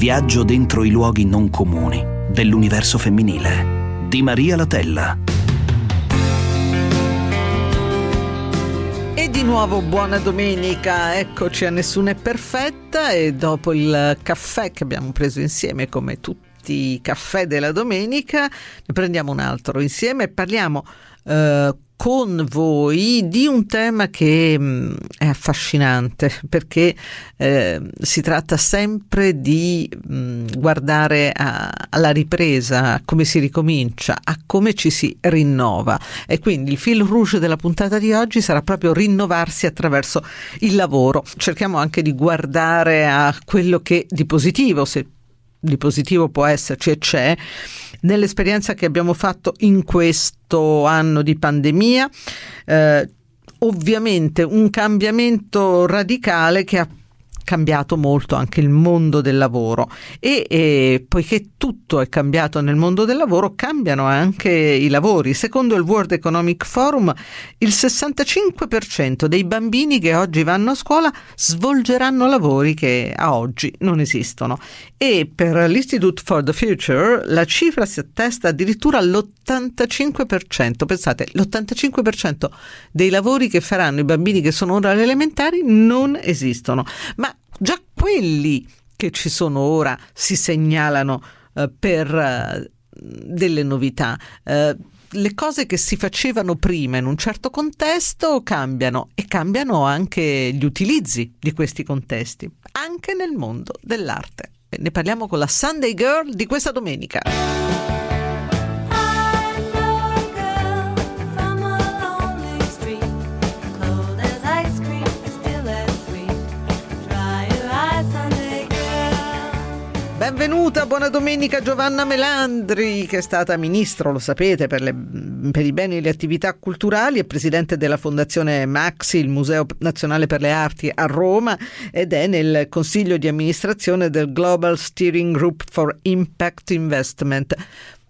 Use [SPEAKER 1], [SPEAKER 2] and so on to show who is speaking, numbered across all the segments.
[SPEAKER 1] Viaggio dentro i luoghi non comuni dell'universo femminile. Di Maria Latella.
[SPEAKER 2] E di nuovo buona domenica, eccoci a Nessuna è perfetta e dopo il caffè che abbiamo preso insieme come tutti i caffè della domenica, ne prendiamo un altro insieme e parliamo eh, con voi di un tema che mh, mm, è affascinante perché eh, si tratta sempre di mh, mm, guardare a, alla ripresa, a come si ricomincia, a come ci si rinnova e quindi il fil rouge della puntata di oggi sarà proprio rinnovarsi attraverso il lavoro. Cerchiamo anche di guardare a quello che di positivo, se di positivo può esserci e c'è, nell'esperienza che abbiamo fatto in questo anno di pandemia. Eh, ovviamente un cambiamento radicale che ha cambiato molto anche il mondo del lavoro e, e, poiché tutto è cambiato nel mondo del lavoro cambiano anche i lavori. Secondo il World Economic Forum il 65% dei bambini che oggi vanno a scuola svolgeranno lavori che a oggi non esistono e per l'Institute for the Future la cifra si attesta addirittura all'85%. Pensate, l'85% dei lavori che faranno i bambini che sono ora alle elementari non esistono. Ma Già quelli che ci sono ora si segnalano eh, per eh, delle novità. Eh, le cose che si facevano prima in un certo contesto cambiano e cambiano anche gli utilizzi di questi contesti, anche nel mondo dell'arte. Ne parliamo con la Sunday Girl di questa domenica. Benvenuta, buona domenica Giovanna Melandri, che è stata ministro, lo sapete, per, le, per, i beni e le attività culturali e presidente della Fondazione Maxi, il Museo Nazionale per le Arti a Roma, ed è nel consiglio di amministrazione del Global Steering Group for Impact Investment.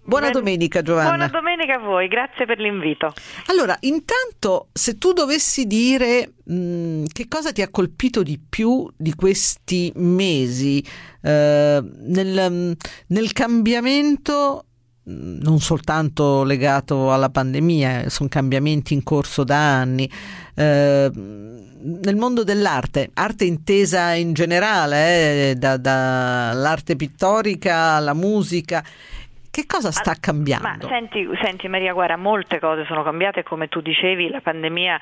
[SPEAKER 2] Buona ben, domenica Giovanna.
[SPEAKER 3] Buona domenica a voi, grazie per l'invito.
[SPEAKER 2] Allora, intanto se tu dovessi dire mh, mm, che cosa ti ha colpito di più di questi mesi eh, nel, mm, nel cambiamento mm, non soltanto legato alla pandemia, sono cambiamenti in corso da anni. Eh, nel mondo dell'arte, arte intesa in generale, eh, dall'arte da pittorica alla musica che cosa sta cambiando?
[SPEAKER 3] Ma senti, senti, Maria, guarda, molte cose sono cambiate, come tu dicevi, la pandemia,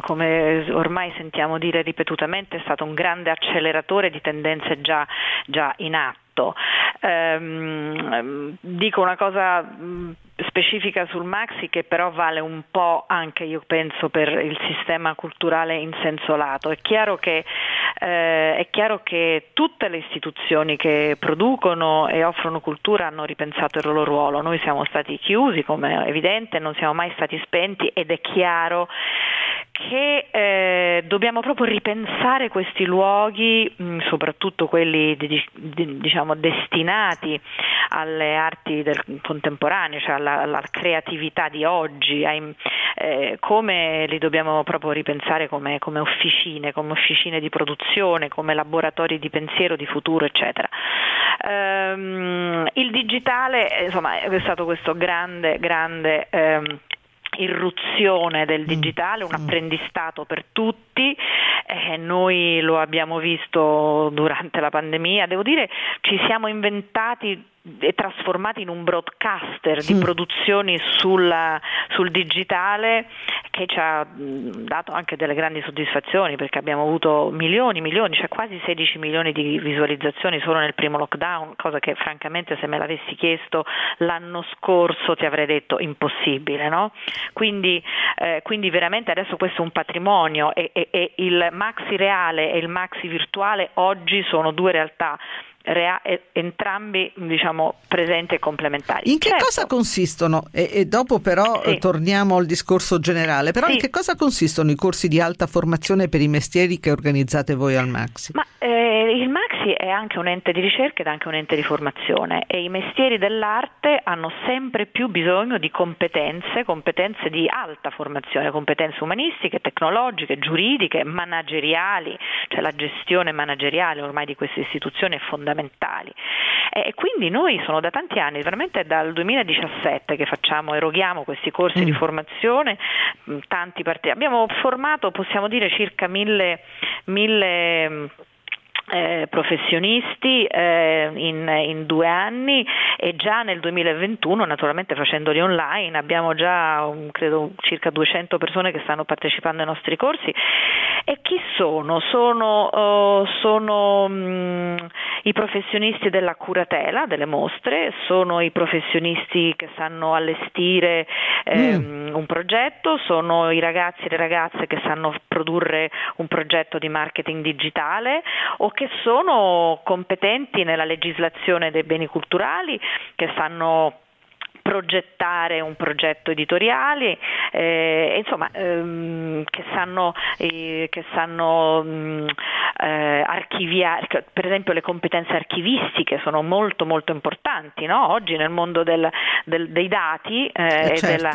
[SPEAKER 3] come ormai sentiamo dire ripetutamente, è stato un grande acceleratore di tendenze già, già in atto. Ehm, dico una cosa specifica sul Maxi che però vale un po' anche io penso per il sistema culturale in senso lato. È chiaro che, eh, è chiaro che tutte le istituzioni che producono e offrono cultura hanno ripensato il loro ruolo. Noi siamo stati chiusi, come è evidente, non siamo mai stati spenti ed è chiaro che eh, dobbiamo proprio ripensare questi luoghi, mh, mm, soprattutto quelli di, di, diciamo, destinati alle arti del contemporaneo, cioè alla, alla creatività di oggi, ai, eh, come li dobbiamo proprio ripensare come, come, officine, come officine di produzione, come laboratori di pensiero, di futuro, eccetera. Um, il digitale insomma, è stato questo grande, grande um, irruzione del mm. digitale, un mm. apprendistato per tutti, eh, noi lo abbiamo visto durante la pandemia, devo dire ci siamo inventati trasformati in un broadcaster di mm. produzioni sulla, sul digitale che ci ha dato anche delle grandi soddisfazioni perché abbiamo avuto milioni, milioni, cioè quasi 16 milioni di visualizzazioni solo nel primo lockdown, cosa che francamente se me l'avessi chiesto l'anno scorso ti avrei detto impossibile, no? Quindi, eh, quindi veramente adesso questo è un patrimonio e, e, e il maxi reale e il maxi virtuale oggi sono due realtà rea- entrambi diciamo, presenti e complementari.
[SPEAKER 2] In che certo. cosa consistono? E, e dopo però sì. torniamo al discorso generale, però sì. in che cosa consistono i corsi di alta formazione per i mestieri che organizzate voi al Maxi?
[SPEAKER 3] Ma, eh, il Maxi è anche un ente di ricerca ed anche un ente di formazione e i mestieri dell'arte hanno sempre più bisogno di competenze, competenze di alta formazione, competenze umanistiche, tecnologiche, giuridiche, manageriali, cioè la gestione manageriale ormai di queste istituzioni è fondamentale. E quindi noi sono da tanti anni, veramente dal 2017 che facciamo, eroghiamo questi corsi mm. di formazione, tanti partiti. Abbiamo formato, possiamo dire, circa mille, mille eh, professionisti eh, in, in, due anni e già nel 2021 naturalmente facendoli online abbiamo già um, credo circa 200 persone che stanno partecipando ai nostri corsi sono? Sono, uh, sono um, i professionisti della curatela delle mostre, sono i professionisti che sanno allestire eh, mm. un progetto, sono i ragazzi e le ragazze che sanno produrre un progetto di marketing digitale o che sono competenti nella legislazione dei beni culturali, che sanno progettare un progetto editoriale, eh, insomma, ehm, che sanno, eh, che sanno mh, mm, eh, archiviare, per esempio le competenze archivistiche sono molto molto importanti, no? oggi nel mondo del, del, dei dati eh, certo. della,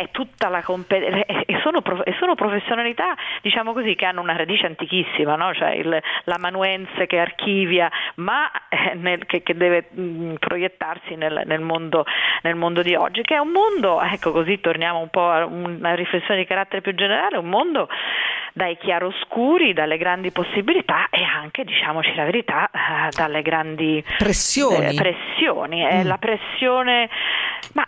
[SPEAKER 3] è tutta la competenza, e sono, e sono, professionalità diciamo così che hanno una radice antichissima, no? cioè il, l'amanuense che archivia ma eh, nel, che, che, deve mh, mm, proiettarsi nel, nel, mondo, nel mondo mondo di oggi, che è un mondo, ecco così torniamo un po' a una riflessione di carattere più generale, un mondo dai chiaroscuri, dalle grandi possibilità e anche, diciamoci la verità, eh, dalle grandi
[SPEAKER 2] pressioni.
[SPEAKER 3] Eh, pressioni. Eh, mm. la pressione, ma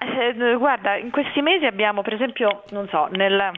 [SPEAKER 3] guarda, in questi mesi abbiamo per esempio, non so, nel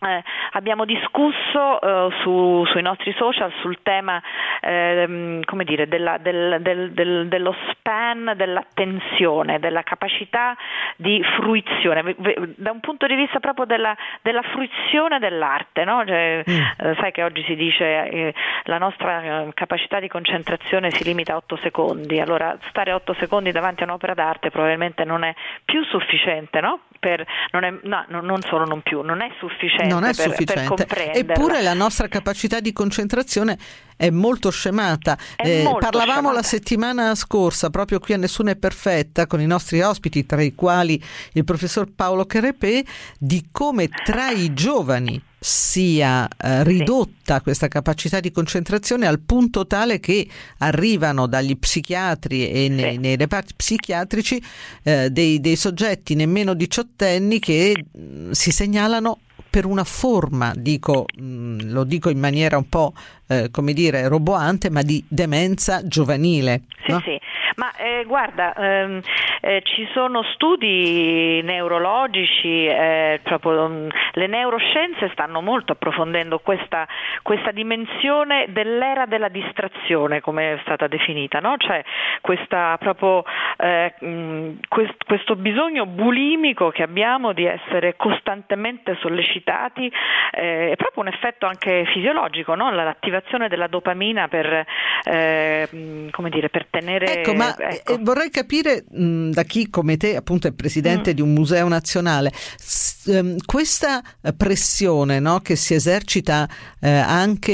[SPEAKER 3] eh, abbiamo discusso eh, su, sui nostri social sul tema eh, come dire, della, del, del, del, dello span dell'attenzione, della capacità di fruizione, da un punto di vista proprio della, della fruizione dell'arte. No? Cioè, mm. Eh, sai che oggi si dice eh, la nostra eh, capacità di concentrazione si limita a 8 secondi, allora stare 8 secondi davanti a un'opera d'arte probabilmente non è più sufficiente, no? Per, non, è, no, non solo non più, non è sufficiente
[SPEAKER 2] non è
[SPEAKER 3] per,
[SPEAKER 2] sufficiente.
[SPEAKER 3] Per
[SPEAKER 2] Eppure la nostra capacità di concentrazione è molto scemata.
[SPEAKER 3] È eh, molto
[SPEAKER 2] parlavamo
[SPEAKER 3] scemata.
[SPEAKER 2] la settimana scorsa, proprio qui a Nessuno è Perfetta, con i nostri ospiti, tra i quali il professor Paolo Cherepè, di come tra i giovani sia eh, ridotta sì. questa capacità di concentrazione al punto tale che arrivano dagli psichiatri e nei, sì. nei reparti psichiatrici eh, dei, dei, soggetti nemmeno diciottenni che mh, mm, si segnalano per una forma, dico, mh, mm, lo dico in maniera un po' eh, come dire roboante, ma di demenza giovanile.
[SPEAKER 3] Sì,
[SPEAKER 2] no?
[SPEAKER 3] sì. Ma eh, guarda, ehm, eh, ci sono studi neurologici, eh, proprio, um, le neuroscienze stanno molto approfondendo questa, questa, dimensione dell'era della distrazione, come è stata definita, no? cioè questa, proprio, eh, mh, quest, questo bisogno bulimico che abbiamo di essere costantemente sollecitati, eh, è proprio un effetto anche fisiologico, no? l'attivazione della dopamina per, eh, come dire, per tenere...
[SPEAKER 2] Ecco, ma ecco. vorrei capire mh, da chi come te appunto è presidente mm. di un museo nazionale, s- ehm, questa pressione no, che si esercita eh, anche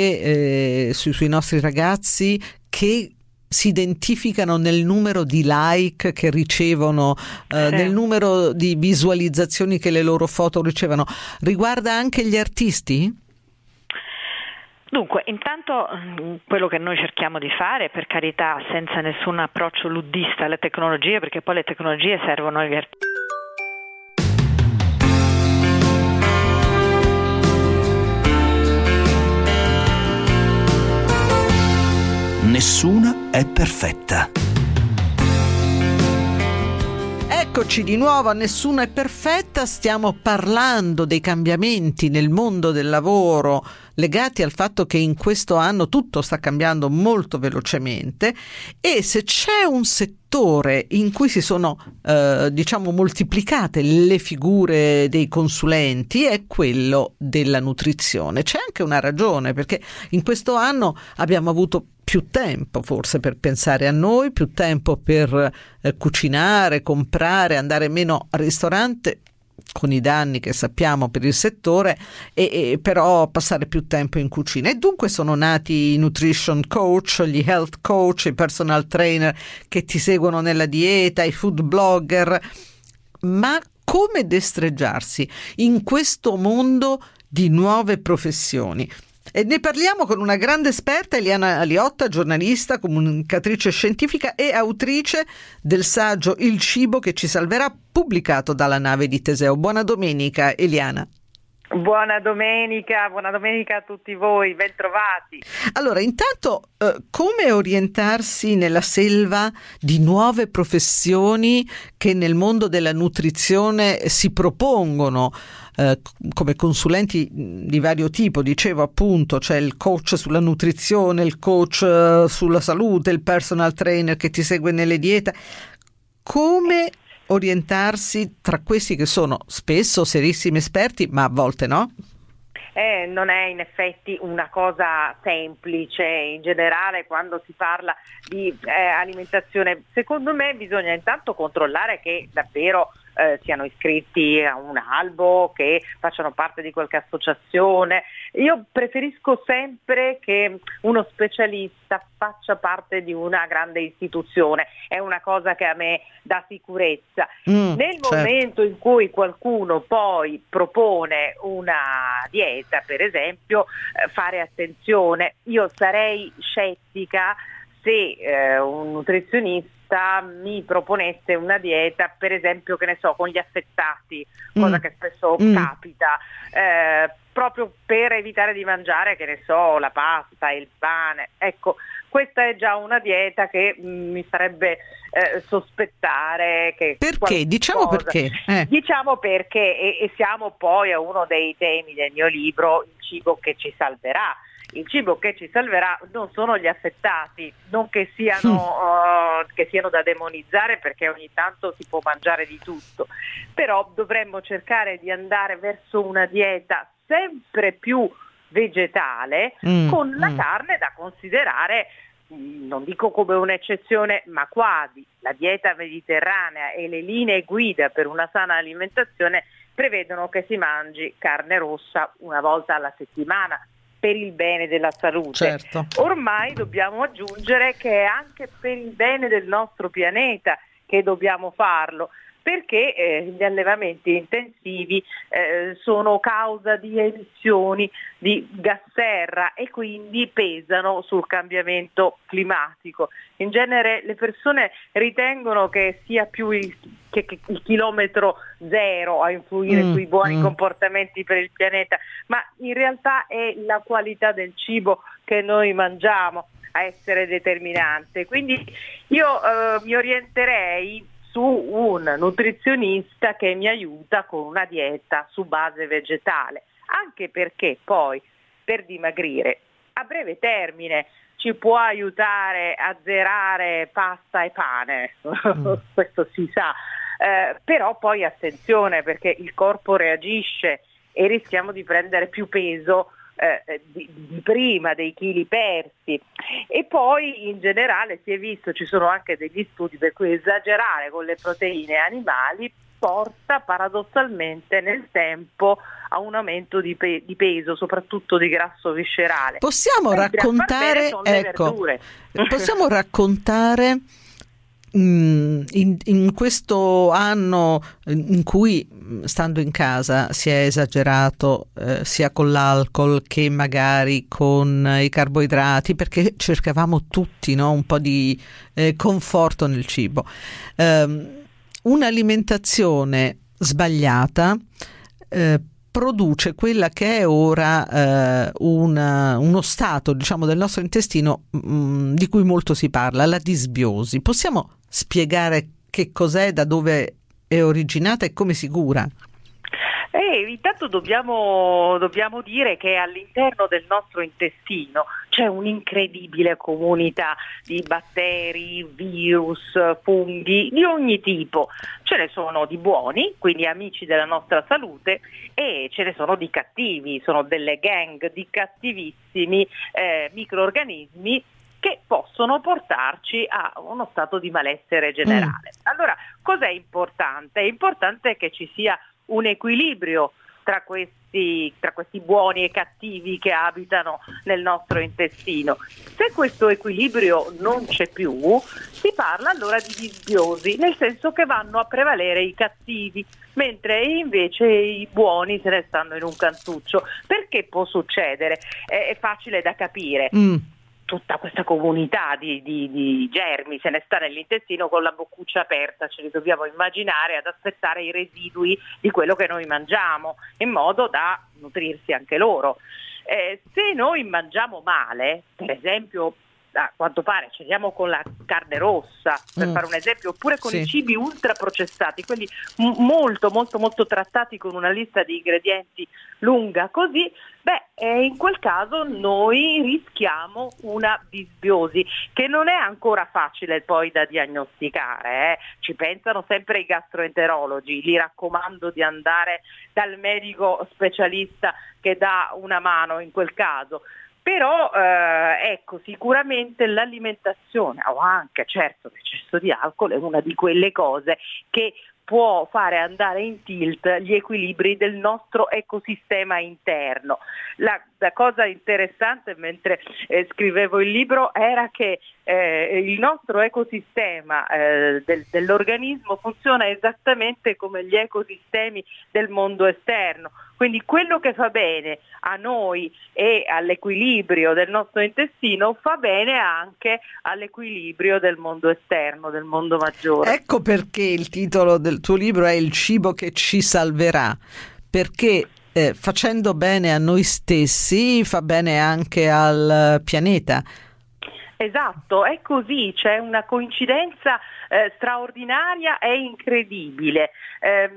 [SPEAKER 2] eh, sui, sui nostri ragazzi che si identificano nel numero di like che ricevono, eh, nel numero di visualizzazioni che le loro foto ricevono, riguarda anche gli artisti?
[SPEAKER 3] Dunque, intanto mm, quello che noi cerchiamo di fare, per carità, senza nessun approccio luddista alle tecnologie, perché poi le tecnologie servono agli artisti.
[SPEAKER 1] Nessuna è perfetta.
[SPEAKER 2] Eccoci di nuovo a Nessuna è perfetta, stiamo parlando dei cambiamenti nel mondo del lavoro legati al fatto che in questo anno tutto sta cambiando molto velocemente e se c'è un settore in cui si sono eh, diciamo moltiplicate le figure dei consulenti è quello della nutrizione. C'è anche una ragione perché in questo anno abbiamo avuto più tempo forse per pensare a noi, più tempo per eh, cucinare, comprare, andare meno al ristorante con i danni che sappiamo per il settore, e, e però passare più tempo in cucina. E dunque sono nati i nutrition coach, gli health coach, i personal trainer che ti seguono nella dieta, i food blogger. Ma come destreggiarsi in questo mondo di nuove professioni? E ne parliamo con una grande esperta, Eliana Aliotta, giornalista, comunicatrice scientifica e autrice del saggio Il cibo che ci salverà, pubblicato dalla nave di Teseo. Buona domenica, Eliana.
[SPEAKER 4] Buona domenica, buona domenica a tutti voi, bentrovati.
[SPEAKER 2] Allora, intanto, eh, come orientarsi nella selva di nuove professioni che nel mondo della nutrizione si propongono? Eh, come consulenti di vario tipo, dicevo appunto c'è il coach sulla nutrizione, il coach eh, sulla salute, il personal trainer che ti segue nelle diete. Come orientarsi tra questi che sono spesso serissimi esperti, ma a volte no?
[SPEAKER 4] Eh, non è in effetti una cosa semplice in generale quando si parla di eh, alimentazione. Secondo me bisogna intanto controllare che davvero eh, siano iscritti a un albo, che facciano parte di qualche associazione. Io preferisco sempre che uno specialista faccia parte di una grande istituzione, è una cosa che a me dà sicurezza. Mm, Nel certo. momento in cui qualcuno poi propone una dieta, per esempio, eh, fare attenzione, io sarei scettica se eh, un nutrizionista dieta mi proponesse una dieta, per esempio, che ne so, con gli affettati, cosa mm. che spesso mm. capita, eh, proprio per evitare di mangiare, che ne so, la pasta, il pane. Ecco, questa è già una dieta che mm, mi farebbe eh, sospettare che...
[SPEAKER 2] Perché? Diciamo perché.
[SPEAKER 4] Eh. Diciamo perché, e, e siamo poi a uno dei temi del mio libro, il cibo che ci salverà il cibo che ci salverà non sono gli affettati, non che siano, uh, che siano, da demonizzare perché ogni tanto si può mangiare di tutto, però dovremmo cercare di andare verso una dieta sempre più vegetale mm, con la mm. carne da considerare mm, non dico come un'eccezione, ma quasi. La dieta mediterranea e le linee guida per una sana alimentazione prevedono che si mangi carne rossa una volta alla settimana, per il bene della salute. Certo. Ormai dobbiamo aggiungere che è anche per il bene del nostro pianeta che dobbiamo farlo perché eh, gli allevamenti intensivi eh, sono causa di emissioni di gas serra e quindi pesano sul cambiamento climatico. In genere le persone ritengono che sia più il, che, che il chilometro zero a influire mm, sui buoni mm. comportamenti per il pianeta, ma in realtà è la qualità del cibo che noi mangiamo a essere determinante. Quindi io eh, mi orienterei su un nutrizionista che mi aiuta con una dieta su base vegetale, anche perché poi per dimagrire a breve termine ci può aiutare a zerare pasta e pane, mm. questo si sa, eh, però poi attenzione perché il corpo reagisce e rischiamo di prendere più peso eh, eh, di, di, prima, dei chili persi e poi in generale si è visto, ci sono anche degli studi per cui esagerare con le proteine animali porta paradossalmente nel tempo a un aumento di, pe- di peso, soprattutto di grasso viscerale.
[SPEAKER 2] Possiamo raccontare, ecco, possiamo raccontare in, in, questo anno in cui stando in casa si è esagerato eh, sia con l'alcol che magari con i carboidrati perché cercavamo tutti no? un po' di eh, conforto nel cibo. Um, un'alimentazione sbagliata eh, produce quella che è ora eh, una, uno stato diciamo, del nostro intestino mh, mm, di cui molto si parla, la disbiosi. Possiamo spiegare che cos'è, da dove è originata e come si cura?
[SPEAKER 4] Eh, intanto dobbiamo, dobbiamo, dire che all'interno del nostro intestino c'è un'incredibile comunità di batteri, virus, funghi di ogni tipo. Ce ne sono di buoni, quindi amici della nostra salute, e ce ne sono di cattivi, sono delle gang di cattivissimi eh, microorganismi che possono portarci a uno stato di malessere generale. Mm. Allora, cos'è importante? È importante che ci sia un equilibrio tra questi, tra questi, buoni e cattivi che abitano nel nostro intestino. Se questo equilibrio non c'è più, si parla allora di disbiosi, nel senso che vanno a prevalere i cattivi, mentre invece i buoni se ne stanno in un cantuccio. Perché può succedere? È, facile da capire. Mm tutta questa comunità di, di, di, germi se ne sta nell'intestino con la boccuccia aperta, ce li dobbiamo immaginare ad aspettare i residui di quello che noi mangiamo, in modo da nutrirsi anche loro. Eh, se noi mangiamo male, per esempio a quanto pare ceniamo con la carne rossa, per mm. fare un esempio, oppure con sì. i cibi ultraprocessati, quelli m- molto molto molto trattati con una lista di ingredienti lunga così, beh, eh, in quel caso noi rischiamo una disbiosi che non è ancora facile poi da diagnosticare, eh. ci pensano sempre i gastroenterologi, li raccomando di andare dal medico specialista che dà una mano in quel caso però eh, ecco, sicuramente l'alimentazione o anche certo l'eccesso di alcol è una di quelle cose che può fare andare in tilt gli equilibri del nostro ecosistema interno. La, la cosa interessante mentre eh, scrivevo il libro era che eh, il nostro ecosistema eh, del, dell'organismo funziona esattamente come gli ecosistemi del mondo esterno. Quindi quello che fa bene a noi e all'equilibrio del nostro intestino fa bene anche all'equilibrio del mondo esterno, del mondo maggiore.
[SPEAKER 2] Ecco perché il titolo del tuo libro è Il cibo che ci salverà, perché eh, facendo bene a noi stessi fa bene anche al pianeta.
[SPEAKER 4] Esatto, è così, c'è una coincidenza eh, straordinaria e incredibile. Eh,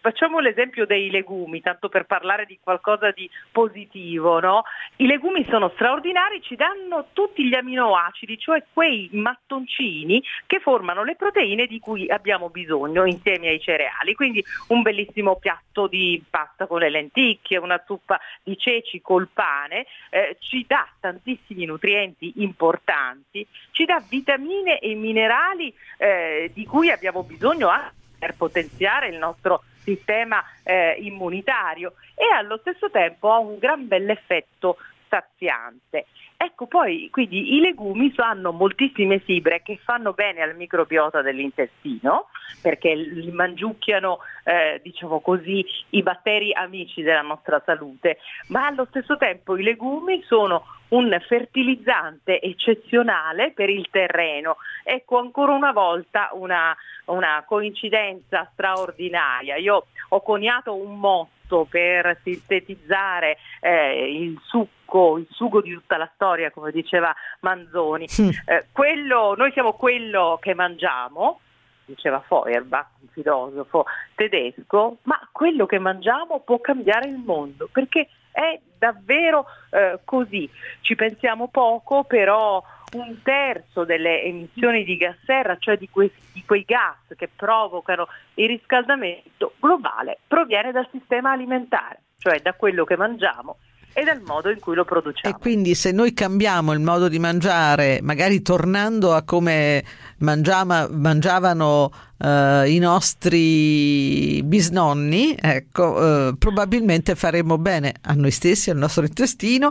[SPEAKER 4] facciamo l'esempio dei legumi, tanto per parlare di qualcosa di positivo. No? I legumi sono straordinari, ci danno tutti gli aminoacidi, cioè quei mattoncini che formano le proteine di cui abbiamo bisogno insieme ai cereali. Quindi un bellissimo piatto di pasta con le lenticchie, una zuppa di ceci col pane, eh, ci dà tantissimi nutrienti importanti, ci dà vitamine e minerali eh, di cui abbiamo bisogno per potenziare il nostro sistema eh, immunitario e allo stesso tempo ha un gran bell'effetto saziante. Ecco poi, quindi i legumi hanno moltissime fibre che fanno bene al microbiota dell'intestino perché li mangiucchiano, eh, diciamo così, i batteri amici della nostra salute, ma allo stesso tempo i legumi sono un fertilizzante eccezionale per il terreno. Ecco ancora una volta una, una coincidenza straordinaria. Io ho coniato un motto per sintetizzare eh, il succo, il sugo di tutta la storia, come diceva Manzoni. Eh, quello, noi siamo quello che mangiamo, diceva Feuerbach, un filosofo tedesco, ma quello che mangiamo può cambiare il mondo, perché è davvero eh, così. Ci pensiamo poco, però un terzo delle emissioni di gas serra, cioè di, que- di quei gas che provocano il riscaldamento globale, proviene dal sistema alimentare, cioè da quello che mangiamo e dal modo in cui lo produciamo.
[SPEAKER 2] E quindi se noi cambiamo il modo di mangiare, magari tornando a come mangiava, mangiavano uh, i nostri bisnonni, ecco, uh, probabilmente faremo bene a noi stessi, al nostro intestino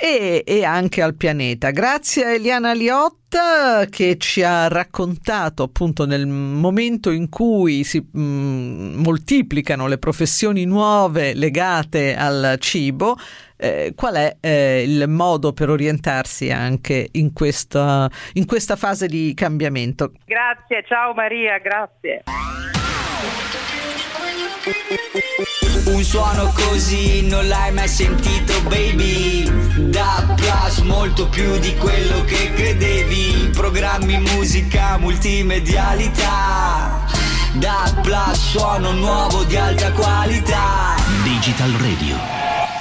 [SPEAKER 2] e, e, anche al pianeta. Grazie a Eliana Liotta che ci ha raccontato appunto nel momento in cui si mh, mm, moltiplicano le professioni nuove legate al cibo, eh, qual è eh, il modo per orientarsi anche in questa, in questa fase di cambiamento.
[SPEAKER 4] Grazie, ciao Maria, grazie.
[SPEAKER 5] Un suono così non l'hai mai sentito baby Da Plus molto più di quello che credevi Programmi, musica, multimedialità Da Plus suono nuovo di alta qualità
[SPEAKER 1] Digital Radio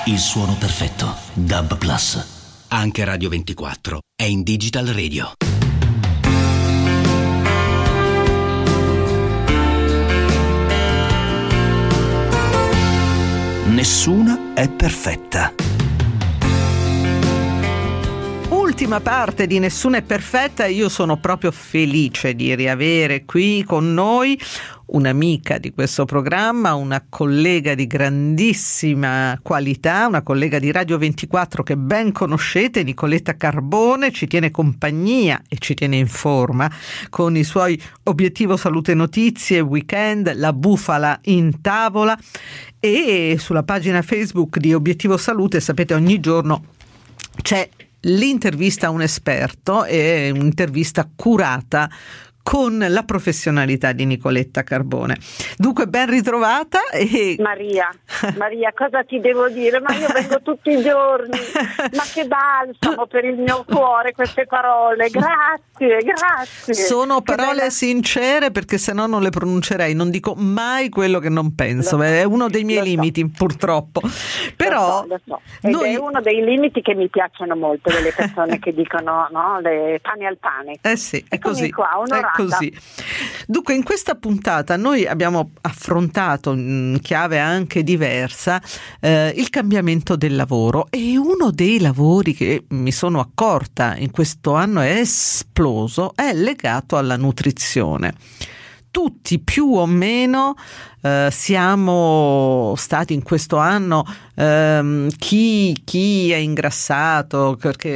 [SPEAKER 1] il suono perfetto. Dub Plus. Anche Radio 24 è in Digital Radio. Nessuna è perfetta.
[SPEAKER 2] Ultima parte di Nessuna è perfetta io sono proprio felice di riavere qui con noi un'amica di questo programma, una collega di grandissima qualità, una collega di Radio 24 che ben conoscete, Nicoletta Carbone, ci tiene compagnia e ci tiene in forma con i suoi obiettivo salute notizie, weekend, la bufala in tavola e sulla pagina Facebook di Obiettivo Salute sapete ogni giorno c'è l'intervista a un esperto e un'intervista curata con la professionalità di Nicoletta Carbone. Dunque ben ritrovata e...
[SPEAKER 6] Maria, Maria, cosa ti devo dire? Ma io vengo tutti i giorni, ma che balsamo per il mio cuore queste parole, grazie, grazie.
[SPEAKER 2] Sono parole bella... sincere perché se no non le pronuncerei, non dico mai quello che non penso, lo è uno dei miei limiti so. purtroppo. Però...
[SPEAKER 6] Lo so, lo so. Noi... è uno dei limiti che mi piacciono molto delle persone che dicono no, le pane al pane.
[SPEAKER 2] Eh sì, è così. Qua, onorata così. Dunque, in questa puntata noi abbiamo affrontato in chiave anche diversa eh, il cambiamento del lavoro. E uno dei lavori che mi sono accorta in questo anno è esploso è legato alla nutrizione. Tutti più o meno eh, siamo stati in questo anno ehm, chi, chi, è ingrassato perché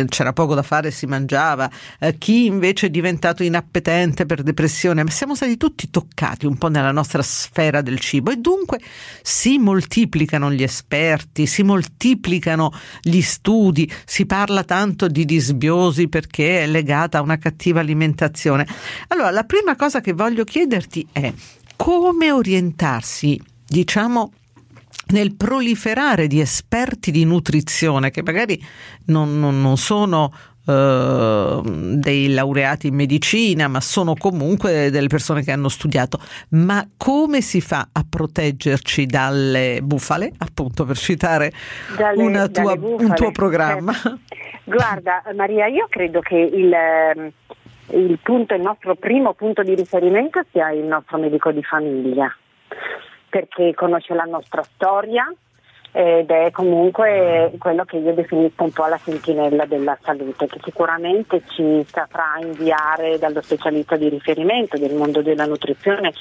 [SPEAKER 2] eh, c'era poco da fare e si mangiava, eh, chi invece è diventato inappetente per depressione, ma siamo stati tutti toccati un po' nella nostra sfera del cibo e dunque si moltiplicano gli esperti, si moltiplicano gli studi, si parla tanto di disbiosi perché è legata a una cattiva alimentazione. Allora, la prima cosa che voglio chiederti è come orientarsi, diciamo, nel proliferare di esperti di nutrizione che magari non, non, non sono Uh, dei laureati in medicina, ma sono comunque delle persone che hanno studiato. Ma come si fa a proteggerci dalle bufale? Appunto, per citare dalle, tua, un tuo programma.
[SPEAKER 6] Guarda, Maria, io credo che il ehm, il, punto, il nostro primo punto di riferimento sia il nostro medico di famiglia, perché conosce la nostra storia ed è comunque quello che io definisco un po' la sentinella della salute, che sicuramente ci saprà inviare dallo specialista di riferimento del mondo della nutrizione.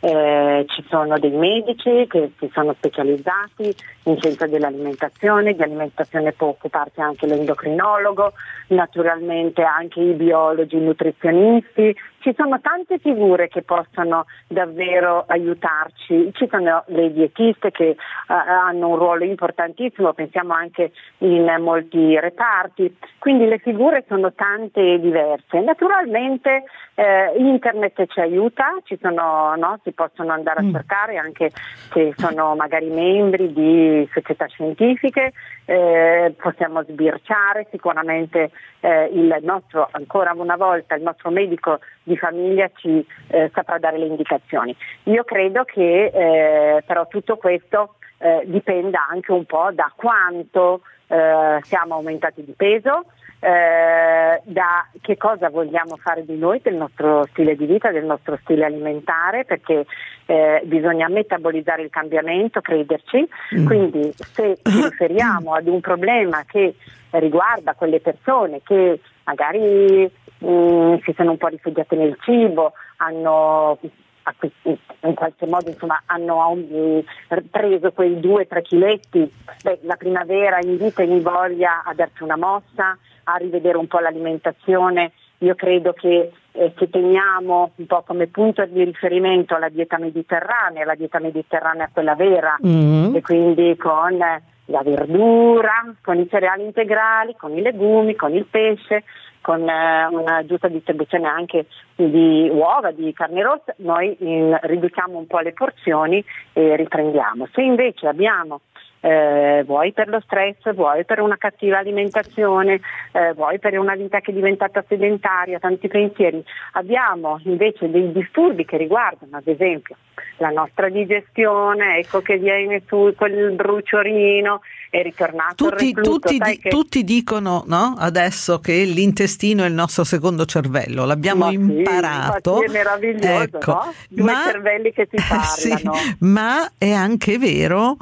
[SPEAKER 6] Eh, ci sono dei medici che si sono specializzati in scienza dell'alimentazione, di alimentazione può occuparsi anche l'endocrinologo, naturalmente anche i biologi, i nutrizionisti, ci sono tante figure che possono davvero aiutarci, ci sono le dietiste che uh, hanno un ruolo importantissimo, pensiamo anche in molti reparti, quindi le figure sono tante e diverse. Naturalmente eh, internet ci aiuta, ci sono, no, si possono andare a mm. cercare anche se sono magari membri di società scientifiche, eh, possiamo sbirciare, sicuramente eh, il nostro, ancora una volta, il nostro medico di famiglia ci eh, saprà dare le indicazioni. Io credo che eh, però tutto questo eh, dipenda anche un po' da quanto eh, siamo aumentati di peso, eh, da che cosa vogliamo fare di noi, del nostro stile di vita, del nostro stile alimentare, perché eh, bisogna metabolizzare il cambiamento, crederci, mm. quindi se ci riferiamo ad un problema che riguarda quelle persone che magari mh, mm, si sono un po' rifugiate nel cibo, hanno in qualche modo insomma, hanno um, preso quei 2-3 chiletti, Beh, la primavera invita e voglia a darci una mossa, a rivedere un po' l'alimentazione. Io credo che eh, se teniamo un po' come punto di riferimento la dieta mediterranea, la dieta mediterranea è quella vera, mm-hmm. e quindi con la verdura, con i cereali integrali, con i legumi, con il pesce, con eh, una giusta distribuzione anche di uova, di carne rossa, noi in, riduciamo un po' le porzioni e riprendiamo. Se invece abbiamo eh, vuoi per lo stress, vuoi per una cattiva alimentazione, eh, vuoi per una vita che è diventata sedentaria, tanti pensieri. Abbiamo invece dei disturbi che riguardano ad esempio la nostra digestione, ecco che viene su quel bruciorino, è ritornato
[SPEAKER 2] tutti,
[SPEAKER 6] il reflutto,
[SPEAKER 2] tutti, di,
[SPEAKER 6] che...
[SPEAKER 2] tutti dicono no? adesso che l'intestino è il nostro secondo cervello, l'abbiamo ma imparato.
[SPEAKER 6] Sì, è meraviglioso,
[SPEAKER 2] ecco.
[SPEAKER 6] no? Due ma, cervelli che si parlano.
[SPEAKER 2] Sì, ma è anche vero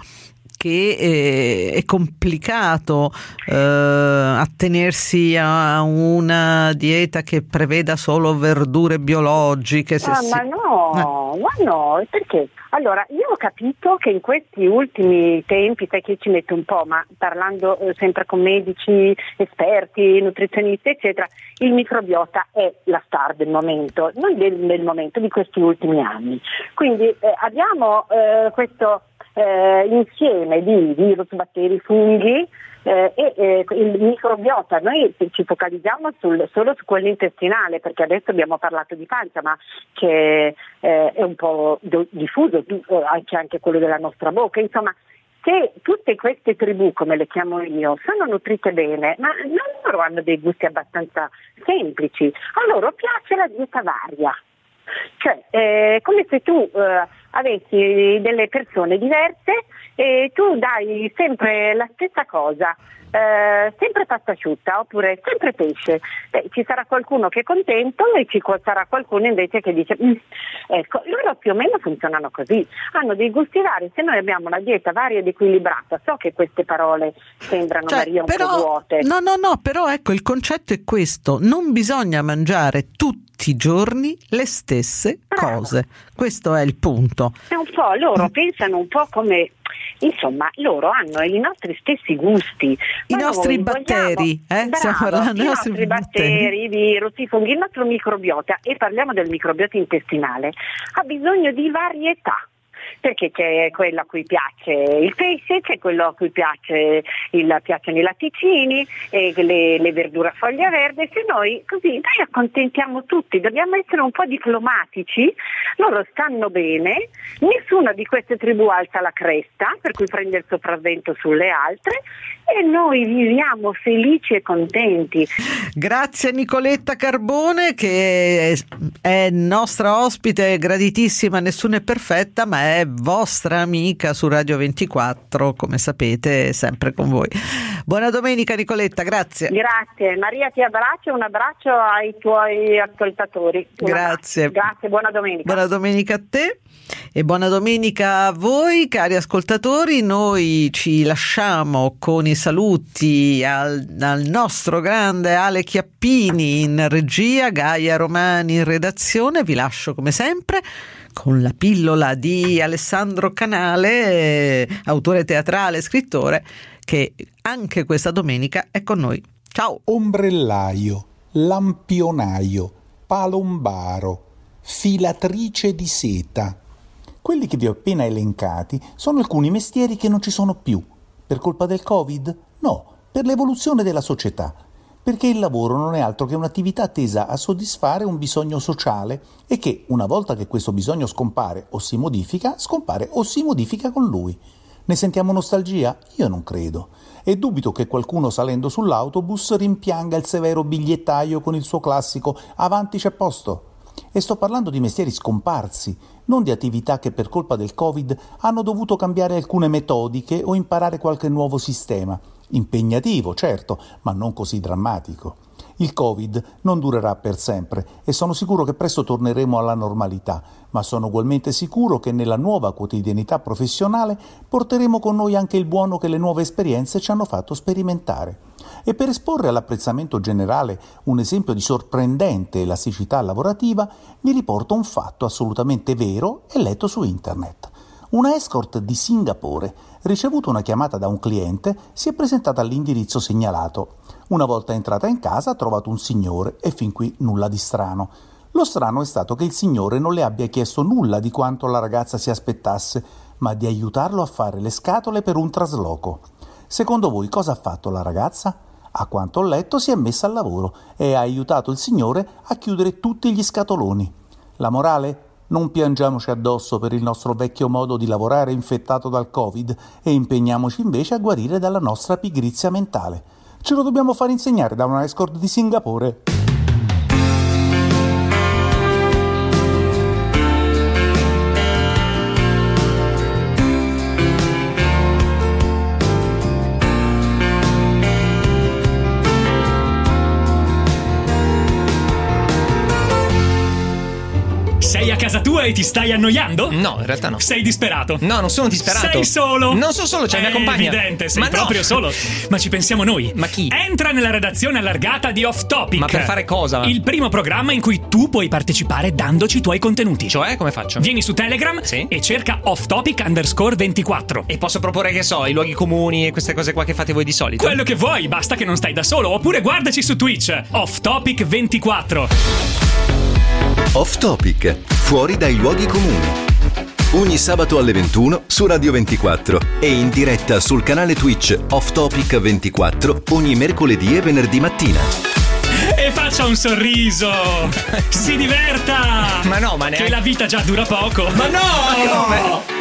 [SPEAKER 2] che eh, è complicato eh, attenersi a una dieta che preveda solo verdure biologiche.
[SPEAKER 6] Ah, si... ma no, eh. ma no, perché? Allora, io ho capito che in questi ultimi tempi, sai che ci mette un po', ma parlando eh, sempre con medici, esperti, nutrizionisti, eccetera, il microbiota è la star del momento, non del, del momento di questi ultimi anni. Quindi eh, abbiamo eh, questo eh, insieme di virus, batteri, funghi eh, e eh, il microbiota, noi ci focalizziamo sul, solo su quello intestinale perché adesso abbiamo parlato di pancia ma che eh, è un po' diffuso, c'è anche quello della nostra bocca, insomma se tutte queste tribù, come le chiamo io, sono nutrite bene, ma loro hanno dei gusti abbastanza semplici, a loro piace la dieta varia. Cioè, è come se tu eh, avessi delle persone diverse e tu dai sempre la stessa cosa, eh, sempre pasta asciutta oppure sempre pesce. Beh, ci sarà qualcuno che è contento e ci sarà qualcuno invece che dice mm. ecco, loro più o meno funzionano così, hanno dei gusti vari, se noi abbiamo una dieta varia ed equilibrata, so che queste parole sembrano
[SPEAKER 2] cioè,
[SPEAKER 6] Maria un
[SPEAKER 2] però,
[SPEAKER 6] po' vuote.
[SPEAKER 2] No, no, no, però ecco il concetto è questo, non bisogna mangiare tutti i giorni le stesse cose, questo è il punto.
[SPEAKER 6] È un po', loro pensano un po' come Insomma, loro hanno i nostri stessi gusti.
[SPEAKER 2] I nostri batteri,
[SPEAKER 6] eh? Bravo, Stiamo parlando nostri, nostri batteri, i virus, i funghi, il nostro microbiota, e parliamo del microbiota intestinale, ha bisogno di varietà perché c'è quello a cui piace il pesce, c'è quello a cui il, piacciono i latticini, le, le, verdure a foglia verde, se noi così noi accontentiamo tutti, dobbiamo essere un po' diplomatici, loro stanno bene, nessuna di queste tribù alza la cresta, per cui prende il sopravvento sulle altre e noi viviamo felici e contenti.
[SPEAKER 2] Grazie Nicoletta Carbone che è nostra ospite, graditissima, nessuna è perfetta, ma è vostra amica su Radio 24, come sapete, sempre con voi. Buona domenica Nicoletta, grazie.
[SPEAKER 6] Grazie, Maria ti abbraccio, un abbraccio ai tuoi ascoltatori.
[SPEAKER 2] Grazie.
[SPEAKER 6] Grazie, buona domenica.
[SPEAKER 2] Buona domenica a te. E buona domenica a voi, cari ascoltatori. Noi ci lasciamo con i saluti al, al, nostro grande Ale Chiappini in regia, Gaia Romani in redazione. Vi lascio come sempre con la pillola di Alessandro Canale, autore teatrale e scrittore, che anche questa domenica è con noi. Ciao!
[SPEAKER 7] Ombrellaio, lampionaio, palombaro, filatrice di seta. Quelli che vi ho appena elencati sono alcuni mestieri che non ci sono più. Per colpa del Covid? No, per l'evoluzione della società perché il lavoro non è altro che un'attività tesa a soddisfare un bisogno sociale e che, una volta che questo bisogno scompare o si modifica, scompare o si modifica con lui. Ne sentiamo nostalgia? Io non credo. E dubito che qualcuno salendo sull'autobus rimpianga il severo bigliettaio con il suo classico Avanti c'è posto. E sto parlando di mestieri scomparsi, non di attività che per colpa del Covid hanno dovuto cambiare alcune metodiche o imparare qualche nuovo sistema Impegnativo, certo, ma non così drammatico. Il Covid non durerà per sempre e sono sicuro che presto torneremo alla normalità, ma sono ugualmente sicuro che nella nuova quotidianità professionale porteremo con noi anche il buono che le nuove esperienze ci hanno fatto sperimentare. E per esporre all'apprezzamento generale un esempio di sorprendente elasticità lavorativa, vi riporto un fatto assolutamente vero e letto su internet. Una escort di Singapore, ricevuta una chiamata da un cliente, si è presentata all'indirizzo segnalato. Una volta entrata in casa ha trovato un signore e fin qui nulla di strano. Lo strano è stato che il signore non le abbia chiesto nulla di quanto la ragazza si aspettasse, ma di aiutarlo a fare le scatole per un trasloco. Secondo voi cosa ha fatto la ragazza? A quanto ho letto si è messa al lavoro e ha aiutato il signore a chiudere tutti gli scatoloni. La morale? Non piangiamoci addosso per il nostro vecchio modo di lavorare infettato dal Covid e impegniamoci invece a guarire dalla nostra pigrizia mentale. Ce lo dobbiamo far insegnare da una escort di Singapore.
[SPEAKER 8] A casa tua e ti stai annoiando?
[SPEAKER 9] No, in realtà no.
[SPEAKER 8] Sei disperato?
[SPEAKER 9] No, non sono disperato.
[SPEAKER 8] Sei solo?
[SPEAKER 9] Non sono solo, c'è
[SPEAKER 8] È
[SPEAKER 9] mia compagna.
[SPEAKER 8] evidente, sei
[SPEAKER 9] Ma no.
[SPEAKER 8] proprio solo. Ma ci pensiamo noi.
[SPEAKER 9] Ma chi?
[SPEAKER 8] Entra nella redazione allargata di Off Topic.
[SPEAKER 9] Ma per fare cosa?
[SPEAKER 8] Il primo programma in cui tu puoi partecipare dandoci i tuoi contenuti.
[SPEAKER 9] Cioè, come faccio?
[SPEAKER 8] Vieni su Telegram
[SPEAKER 9] Sì.
[SPEAKER 8] e cerca Off Topic underscore 24.
[SPEAKER 9] E posso proporre, che so, i luoghi comuni e queste cose qua che fate voi di solito?
[SPEAKER 8] Quello che vuoi, basta che non stai da solo. Oppure guardaci su Twitch, Off Topic 24.
[SPEAKER 10] Off Topic, fuori dai luoghi comuni. Ogni sabato alle 21 su Radio 24 e in diretta sul canale Twitch Off Topic 24 ogni mercoledì e venerdì mattina.
[SPEAKER 8] E faccia un sorriso! Si diverta!
[SPEAKER 9] Ma no, ma
[SPEAKER 8] Che
[SPEAKER 9] neanche-
[SPEAKER 8] la vita già dura poco!
[SPEAKER 9] Ma no, ma come?